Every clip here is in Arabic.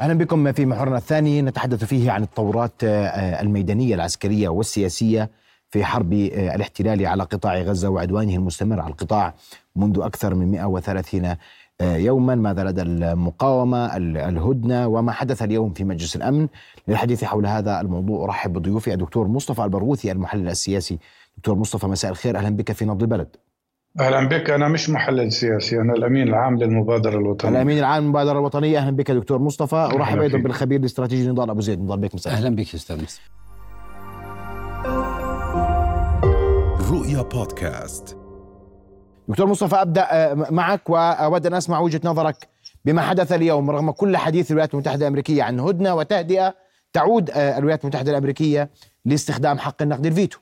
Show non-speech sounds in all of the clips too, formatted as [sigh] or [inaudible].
أهلا بكم في محورنا الثاني. نتحدث فيه عن التطورات آه، الميدانية العسكرية والسياسية في حرب آه، الاحتلال على قطاع غزة وعدوانه المستمر على القطاع منذ أكثر من 130 آه، يوما. ماذا لدى المقاومة الهدنة وما حدث اليوم في مجلس الأمن؟ للحديث حول هذا الموضوع أرحب بضيوفي الدكتور مصطفى البرغوثي المحلل السياسي. دكتور مصطفى مساء الخير. أهلا بك في نبض البلد. أهلا بك. أنا مش محلل سياسي أنا الأمين العام للمبادرة الوطنية. الأمين العام للمبادرة الوطنية. أهلا بك دكتور مصطفى. أرحب أيضا بالخبير الاستراتيجي نضال أبو زيد. نضال بك مساء أهلا بك أستاذ مصطفى. رؤيا بودكاست. دكتور مصطفى أبدأ آه، معك وأود أن أسمع وجهة نظرك بما حدث اليوم رغم كل حديث الولايات المتحدة الأمريكية عن هدنة وتهدئة تعود آه، الولايات المتحدة الامركيه لاستخدام حق النقد الفيتو.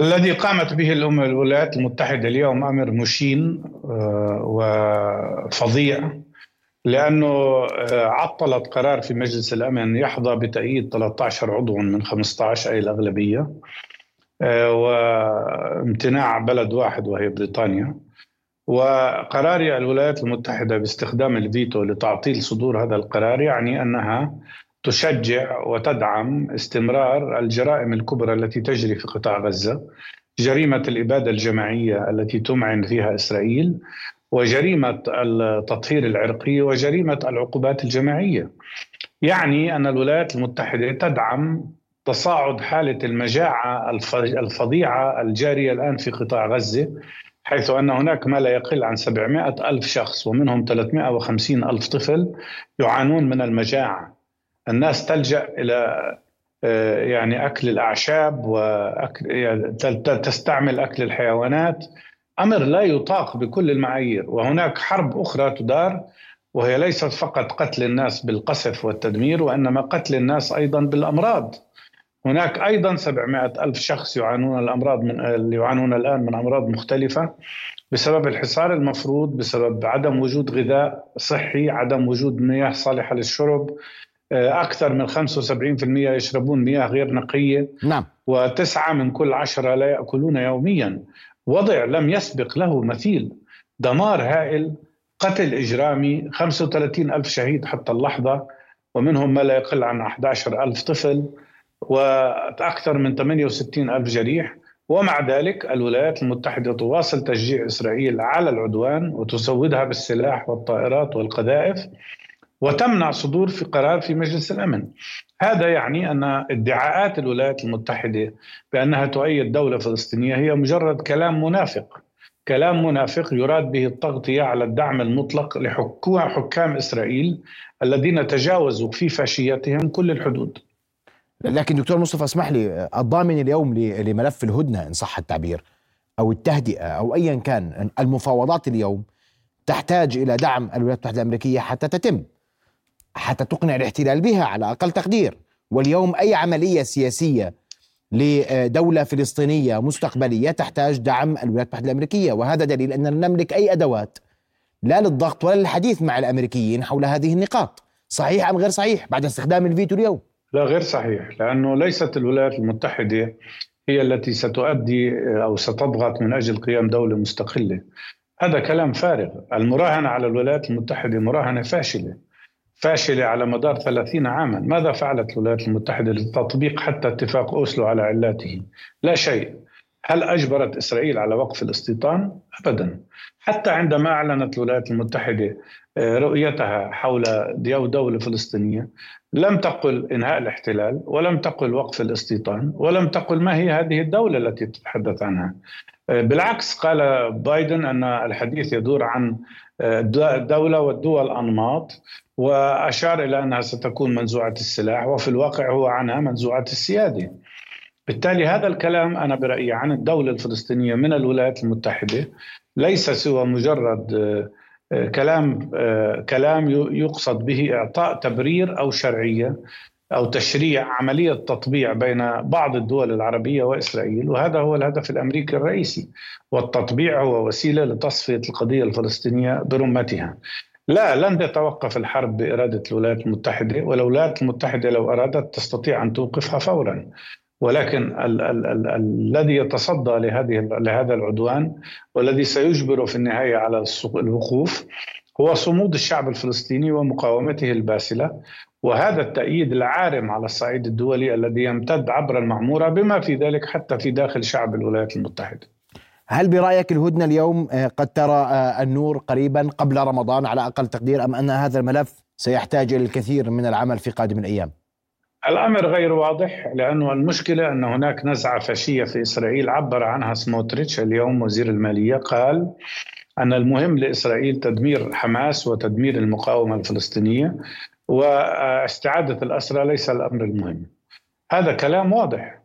الذي قامت به الأمم الولايات المتحدة اليوم أمر مشين آه، وفظيع لأنه آه، عطلت قرار في مجلس الأمن يحظى بتأييد 13 عضو من 15 أي الأغلبية آه، وامتناع بلد واحد وهي بريطانيا. وقرار الولايات المتحدة باستخدام الفيتو لتعطيل صدور هذا القرار يعني أنها تشجع وتدعم استمرار الجرائم الكبرى التي تجري في قطاع غزة جريمة الإبادة الجماعية التي تمعن فيها إسرائيل وجريمة التطهير العرقي وجريمة العقوبات الجماعية. يعني أن الولايات المتحدة تدعم تصاعد حالة المجاعة الفظيعة الجارية الآن في قطاع غزة حيث أن هناك ما لا يقل عن 700 ألف شخص ومنهم 350 ألف طفل يعانون من المجاعة الناس تلجأ إلى آه، يعني أكل الأعشاب وأكل يعني تستعمل أكل الحيوانات. أمر لا يطاق بكل المعايير. وهناك حرب أخرى تدار وهي ليست فقط قتل الناس بالقصف والتدمير وإنما قتل الناس أيضا بالأمراض. هناك أيضا 700 ألف شخص يعانون الأمراض من يعانون الآن من أمراض مختلفة بسبب الحصار المفروض بسبب عدم وجود غذاء صحي عدم وجود مياه صالحة للشرب. آه، أكثر من 75% يشربون مياه غير نقية. نعم. وتسعة من كل عشرة لا يأكلون يوميا. وضع لم يسبق له مثيل. دمار هائل قتل إجرامي 35 ألف شهيد حتى اللحظة ومنهم ما لا يقل عن 11 ألف طفل وأكثر من 68 ألف جريح. ومع ذلك الولايات المتحدة تواصل تشجيع إسرائيل على العدوان وتسودها بالسلاح والطائرات والقذائف. وتمنع صدور في قرار في مجلس الأمن. هذا يعني أن ادعاءات الولايات المتحدة بأنها تؤيد دولة فلسطينية هي مجرد كلام منافق. كلام منافق يراد به التغطيه على الدعم المطلق لحكام إسرائيل الذين تجاوزوا في فاشيتهم كل الحدود. لكن دكتور مصطفى اسمح لي الضامن اليوم لملف الهدنة إن صح التعبير أو التهدئة أو ايا كان المفاوضات اليوم تحتاج إلى دعم الولايات المتحدة الأمريكية حتى تتم. حتى تقنع الاحتلال بها على أقل تقدير. واليوم أي عملية سياسية لدولة فلسطينية مستقبلية تحتاج دعم الولايات المتحدة الأمريكية. وهذا دليل اننا نملك أي أدوات لا للضغط ولا للحديث مع الأمريكيين حول هذه النقاط. صحيح أم غير صحيح بعد استخدام الفيتو اليوم؟ لا غير صحيح لأنه ليست الولايات المتحدة هي التي ستؤدي أو ستضغط من أجل قيام دولة مستقلة. هذا كلام فارغ. المراهنة على الولايات المتحدة مراهنة فاشلة. فاشلة على مدار 30 عاما. ماذا فعلت الولايات المتحدة لتطبيق حتى اتفاق أوسلو على علاته لا شيء. هل أجبرت إسرائيل على وقف الاستيطان؟ أبدا. حتى عندما أعلنت الولايات المتحدة آه، رؤيتها حول دولة فلسطينية لم تقل إنهاء الاحتلال ولم تقل وقف الاستيطان ولم تقل ما هي هذه الدولة التي تتحدث عنها. آه، بالعكس قال بايدن أن الحديث يدور عن الدولة والدول أنماط وأشار إلى أنها ستكون منزوعة السلاح وفي الواقع هو عنها منزوعة السيادة. بالتالي هذا الكلام أنا برأيي عن الدولة الفلسطينية من الولايات المتحدة. ليس سوى مجرد آه، كلام آه، كلام يقصد به إعطاء تبرير أو شرعية. أو تشريع عملية تطبيع بين بعض الدول العربية وإسرائيل وهذا هو الهدف الأمريكي الرئيسي والتطبيع هو وسيلة لتصفية القضية الفلسطينية برمتها. لا لن تتوقف الحرب بإرادة الولايات المتحدة والولايات المتحدة لو أرادت تستطيع أن توقفها فورا. ولكن ال- ال- ال- الذي يتصدى لهذه لهذا العدوان والذي سيجبر في النهاية على الوقوف هو صمود الشعب الفلسطيني ومقاومته الباسلة. وهذا التأييد العارم على الصعيد الدولي الذي يمتد عبر المعمورة بما في ذلك حتى في داخل شعب الولايات المتحدة هل برأيك الهدنة اليوم آه، قد ترى آه، النور قريبا قبل رمضان على أقل تقدير أم أن هذا الملف سيحتاج إلى الكثير من العمل في قادم الأيام؟ الأمر غير واضح لأنه المشكلة أن هناك نزعة فاشية في إسرائيل عبر عنها سموتريتش اليوم وزير المالية قال أن المهم لإسرائيل تدمير حماس وتدمير المقاومة الفلسطينية واستعادة الاسرى ليس الأمر المهم. هذا كلام واضح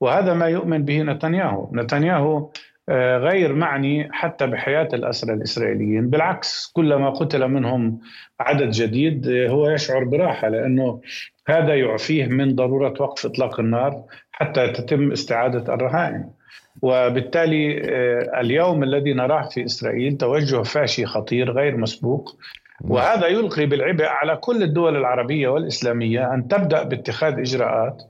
وهذا ما يؤمن به نتنياهو، نتنياهو آه، غير معني حتى بحياة الأسرى الإسرائيليين. بالعكس كلما قتل منهم عدد جديد آه، هو يشعر براحة لأنه هذا يعفيه من ضرورة وقف إطلاق النار حتى تتم استعادة الرهائن. وبالتالي آه، اليوم الذي نراه في إسرائيل توجه فاشي خطير غير مسبوق. وهذا يلقي بالعبء على كل الدول العربية والإسلامية أن تبدأ باتخاذ إجراءات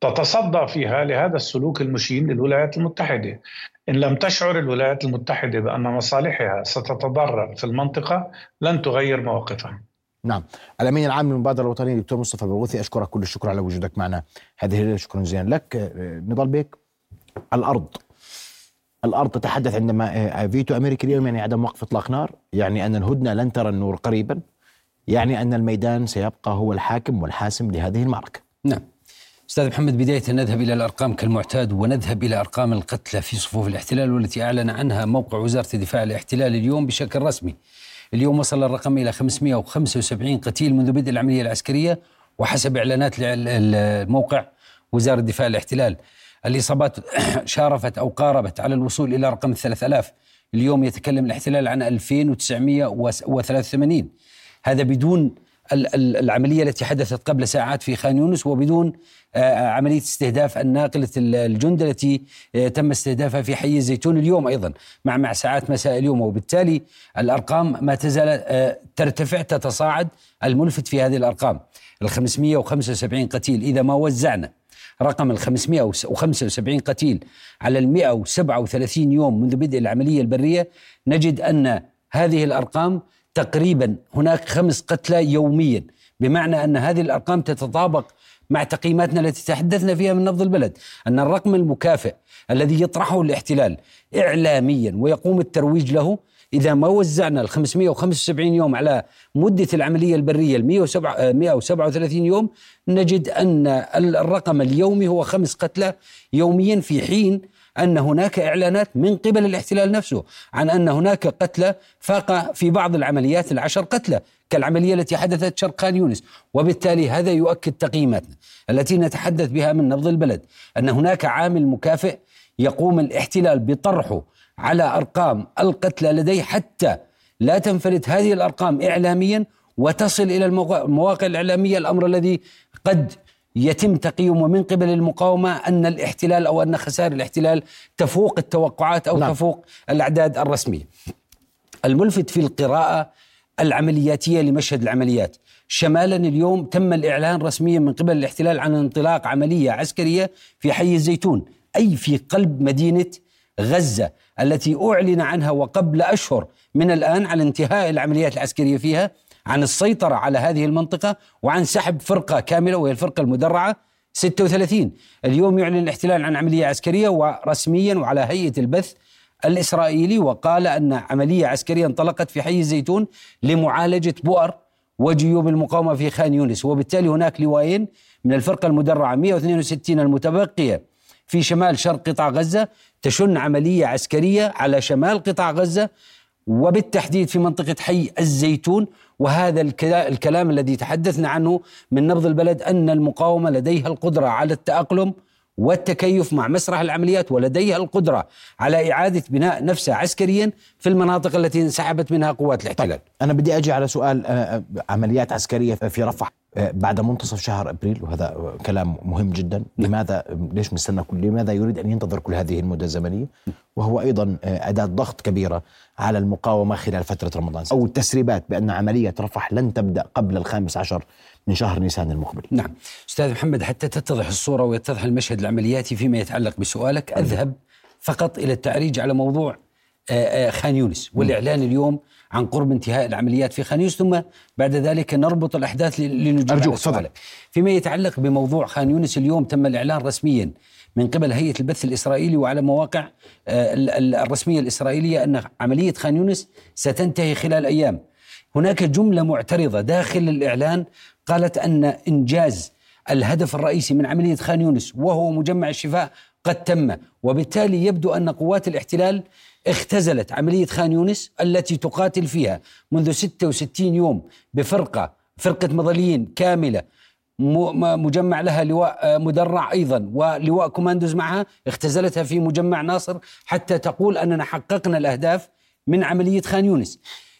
تتصدى فيها لهذا السلوك المشين للولايات المتحدة. إن لم تشعر الولايات المتحدة بأن مصالحها ستتضرر في المنطقة لن تغير مواقفها. نعم. الأمين العام للمبادرة الوطنية دكتور مصطفى البرغوثي أشكرك كل الشكر على وجودك معنا هذه الليلة. شكرا جزيلا لك. نضال بيك الأرض. الأرض تتحدث عندما فيتو أمريكي اليوم يعني عدم وقف إطلاق نار يعني أن الهدنة لن ترى النور قريبا يعني أن الميدان سيبقى هو الحاكم والحاسم لهذه المعركة نعم أستاذ محمد بداية نذهب إلى الأرقام كالمعتاد ونذهب إلى أرقام القتلى في صفوف الاحتلال والتي أعلن عنها موقع وزارة دفاع الاحتلال اليوم بشكل رسمي. اليوم وصل الرقم إلى 575 قتيل منذ بدء العملية العسكرية وحسب إعلانات الموقع وزارة دفاع الاحتلال. الإصابات [clears throat] شارفت أو قاربت على الوصول إلى رقم 3000 اليوم يتكلم الاحتلال عن 2983 هذا بدون العملية التي حدثت قبل ساعات في خان يونس وبدون آه، عملية استهداف الناقلة الجند التي آه، تم استهدافها في حي الزيتون اليوم أيضا مع مع ساعات مساء اليوم. وبالتالي الأرقام ما تزال آه، ترتفع تتصاعد الملفت في هذه الأرقام. ال 575 قتيل إذا ما وزعنا. رقم ال 575 قتيل على ال 137 يوم منذ بدء العملية البرية نجد أن هذه الأرقام تقريبا هناك خمس قتلى يوميا بمعنى أن هذه الأرقام تتطابق مع تقييماتنا التي تحدثنا فيها من نبض البلد أن الرقم المكافئ الذي يطرحه الاحتلال إعلاميا ويقوم الترويج له إذا ما وزعنا ال 575 يوم على مدة العملية البرية ال 137 يوم نجد أن الرقم اليومي هو خمس قتلى يوميا في حين أن هناك إعلانات من قبل الاحتلال نفسه عن أن هناك قتلى فاق في بعض العمليات العشر قتلى كالعملية التي حدثت شرق خان يونس. وبالتالي هذا يؤكد تقييماتنا التي نتحدث بها من نبض البلد أن هناك عامل مكافئ يقوم الاحتلال بطرحه على أرقام القتلى لديه حتى لا تنفلت هذه الأرقام إعلاميا وتصل إلى المواقع الإعلامية. الأمر الذي قد يتم تقييمه من قبل المقاومة أن الاحتلال أو أن خسائر الاحتلال تفوق التوقعات أو نعم. تفوق الأعداد الرسمية. الملفت في القراءة العملياتية لمشهد العمليات. شمالا اليوم تم الإعلان رسميا من قبل الاحتلال عن انطلاق عملية عسكرية في حي الزيتون أي في قلب مدينة غزة. التي أعلن عنها وقبل أشهر من الآن على انتهاء العمليات العسكرية فيها عن السيطرة على هذه المنطقة وعن سحب فرقة كاملة وهي الفرقة المدرعة 36 اليوم يعلن الاحتلال عن عملية عسكرية ورسميا وعلى هيئة البث الإسرائيلي وقال أن عملية عسكرية انطلقت في حي الزيتون لمعالجة بؤر وجيوب المقاومة في خان يونس. وبالتالي هناك لوايين من الفرقة المدرعة 162 المتبقية. في شمال شرق قطاع غزة تشن عملية عسكرية على شمال قطاع غزة وبالتحديد في منطقة حي الزيتون. وهذا الكلام الذي تحدثنا عنه من نبض البلد أن المقاومة لديها القدرة على التأقلم والتكيف مع مسرح العمليات ولديها القدرة على إعادة بناء نفسها عسكريا في المناطق التي انسحبت منها قوات الاحتلال. طيب أنا بدي أجي على سؤال آه، آه، عمليات عسكرية في رفح. بعد منتصف شهر أبريل وهذا كلام مهم جدا نعم. لماذا ليش مستنى كل لماذا يريد أن ينتظر كل هذه المدة الزمنية؟ وهو أيضا أداة ضغط كبيرة على المقاومة خلال فترة رمضان أو التسريبات بأن عملية رفح لن تبدأ قبل الخامس عشر من شهر نيسان المقبل. نعم. أستاذ محمد حتى تتضح الصورة ويتضح المشهد العملياتي فيما يتعلق بسؤالك أذهب فقط إلى التعريج على موضوع آه، خان يونس والإعلان اليوم عن قرب انتهاء العمليات في خان يونس ثم بعد ذلك نربط الأحداث لنجيب على سؤالك فيما يتعلق بموضوع خان يونس اليوم تم الإعلان رسميا من قبل هيئة البث الإسرائيلي وعلى مواقع الرسمية الإسرائيلية أن عملية خان يونس ستنتهي خلال أيام. هناك جملة معترضة داخل الإعلان قالت أن إنجاز الهدف الرئيسي من عملية خان يونس وهو مجمع الشفاء قد تم. وبالتالي يبدو أن قوات الاحتلال اختزلت عملية خان يونس التي تقاتل فيها منذ 66 يوم بفرقة فرقة مظليين كاملة. مجمع لها لواء مدرع أيضا ولواء كوماندوز معها اختزلتها في مجمع ناصر حتى تقول أننا حققنا الأهداف من عملية خان يونس.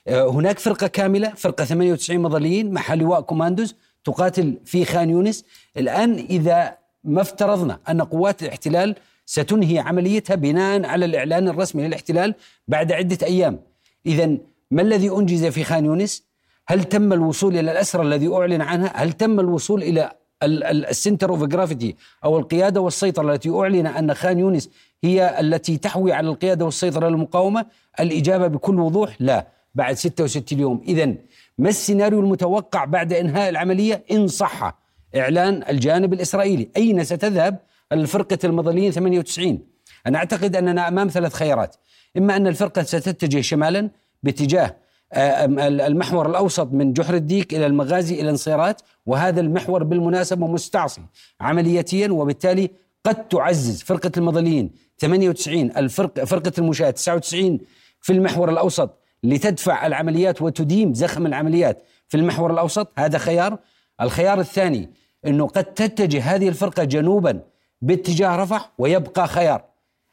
هناك فرقة كاملة فرقة 98 مظليين مع لواء كوماندوز تقاتل في خان يونس. الآن إذا ما افترضنا أن قوات الاحتلال ستنهي عمليتها بناء على الإعلان الرسمي للاحتلال بعد عدة أيام. اذا ما الذي أنجز في خان يونس؟ هل تم الوصول إلى الأسرى الذي أعلن عنها؟ هل تم الوصول إلى ال center of gravity أو القيادة والسيطرة التي أعلن أن خان يونس هي التي تحوي على القيادة والسيطرة للمقاومه؟ الإجابة بكل وضوح لا بعد 66 يوم، اذا ما السيناريو المتوقع بعد إنهاء العملية إن صح إعلان الجانب الإسرائيلي؟ أين ستذهب الفرقة المظليين 98 أنا أعتقد أننا أمام ثلاث خيارات. إما أن الفرقة ستتجه شمالا باتجاه آه، المحور الأوسط من جحر الديك إلى المغازي إلى انصيرات وهذا المحور بالمناسبة مستعصي عملياتيا وبالتالي قد تعزز فرقة المظليين 98 الفرق فرقة المشاة 99 في المحور الأوسط لتدفع العمليات وتديم زخم العمليات في المحور الأوسط. هذا خيار الخيار الثاني إنه قد تتجه هذه الفرقة جنوبا باتجاه رفح ويبقى خيار.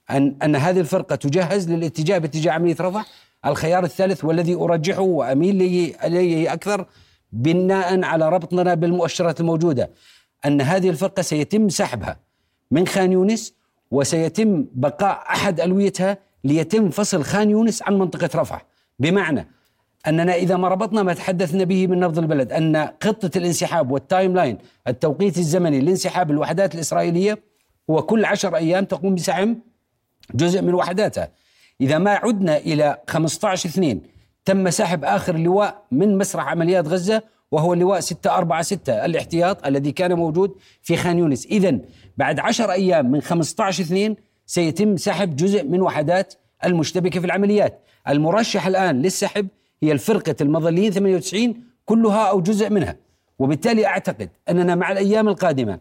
أن أن هذه الفرقة تجهز للاتجاه باتجاه عملية رفح. الخيار الثالث والذي أرجحه وأميل إليه أكثر بناء على ربطنا بالمؤشرات الموجودة أن هذه الفرقة سيتم سحبها من خان يونس وسيتم بقاء أحد ألويتها ليتم فصل خان يونس عن منطقة رفح. بمعنى أننا إذا ما ربطنا ما تحدثنا به من نبض البلد أن خطة الانسحاب وال timeline التوقيت الزمني لانسحاب الوحدات الإسرائيلية هو كل عشر أيام تقوم بسحب جزء من وحداتها. إذا ما عدنا إلى 15 اثنين تم سحب آخر لواء من مسرح عمليات غزة وهو اللواء 646 الاحتياط الذي كان موجود في خان يونس. إذا بعد 10 أيام من 15 اثنين سيتم سحب جزء من وحدات المشتبكة في العمليات. المرشح الآن للسحب هي الفرقة المظليين 98 كلها أو جزء منها. وبالتالي أعتقد أننا مع الأيام القادمة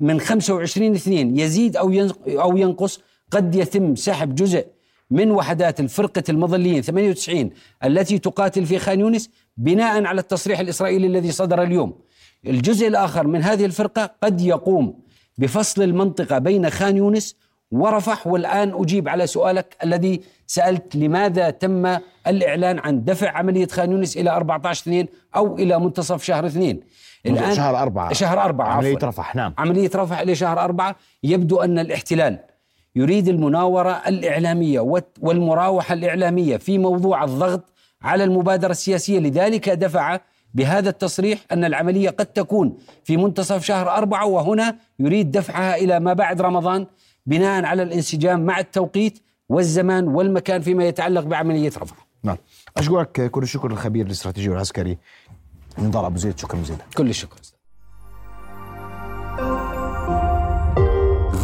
من 25 اثنين يزيد أو أو ينقص قد يتم سحب جزء من وحدات الفرقة المظليين 98 التي تقاتل في خان يونس بناء على التصريح الإسرائيلي الذي صدر اليوم. الجزء الآخر من هذه الفرقة قد يقوم بفصل المنطقة بين خان يونس ورفح والآن أجيب على سؤالك الذي سألت لماذا تم الإعلان عن دفع عملية خان يونس إلى 14 اثنين أو إلى منتصف شهر اثنين. الآن شهر أربعة. شهر أربعة عملية عفوا. رفح نعم. عملية رفح إلى شهر أربعة. يبدو أن الاحتلال يريد المناورة الإعلامية والمراوحة الإعلامية في موضوع الضغط على المبادرة السياسية. لذلك دفع بهذا التصريح أن العملية قد تكون في منتصف شهر أربعة وهنا يريد دفعها إلى ما بعد رمضان. بناء على الانسجام مع التوقيت والزمان والمكان فيما يتعلق بعملية رفح نعم. أشكرك كل الشكر الخبير الاستراتيجي والعسكري نضال أبو زيد. شكرا جزيلا. كل الشكر.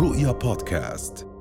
رؤيا بودكاست.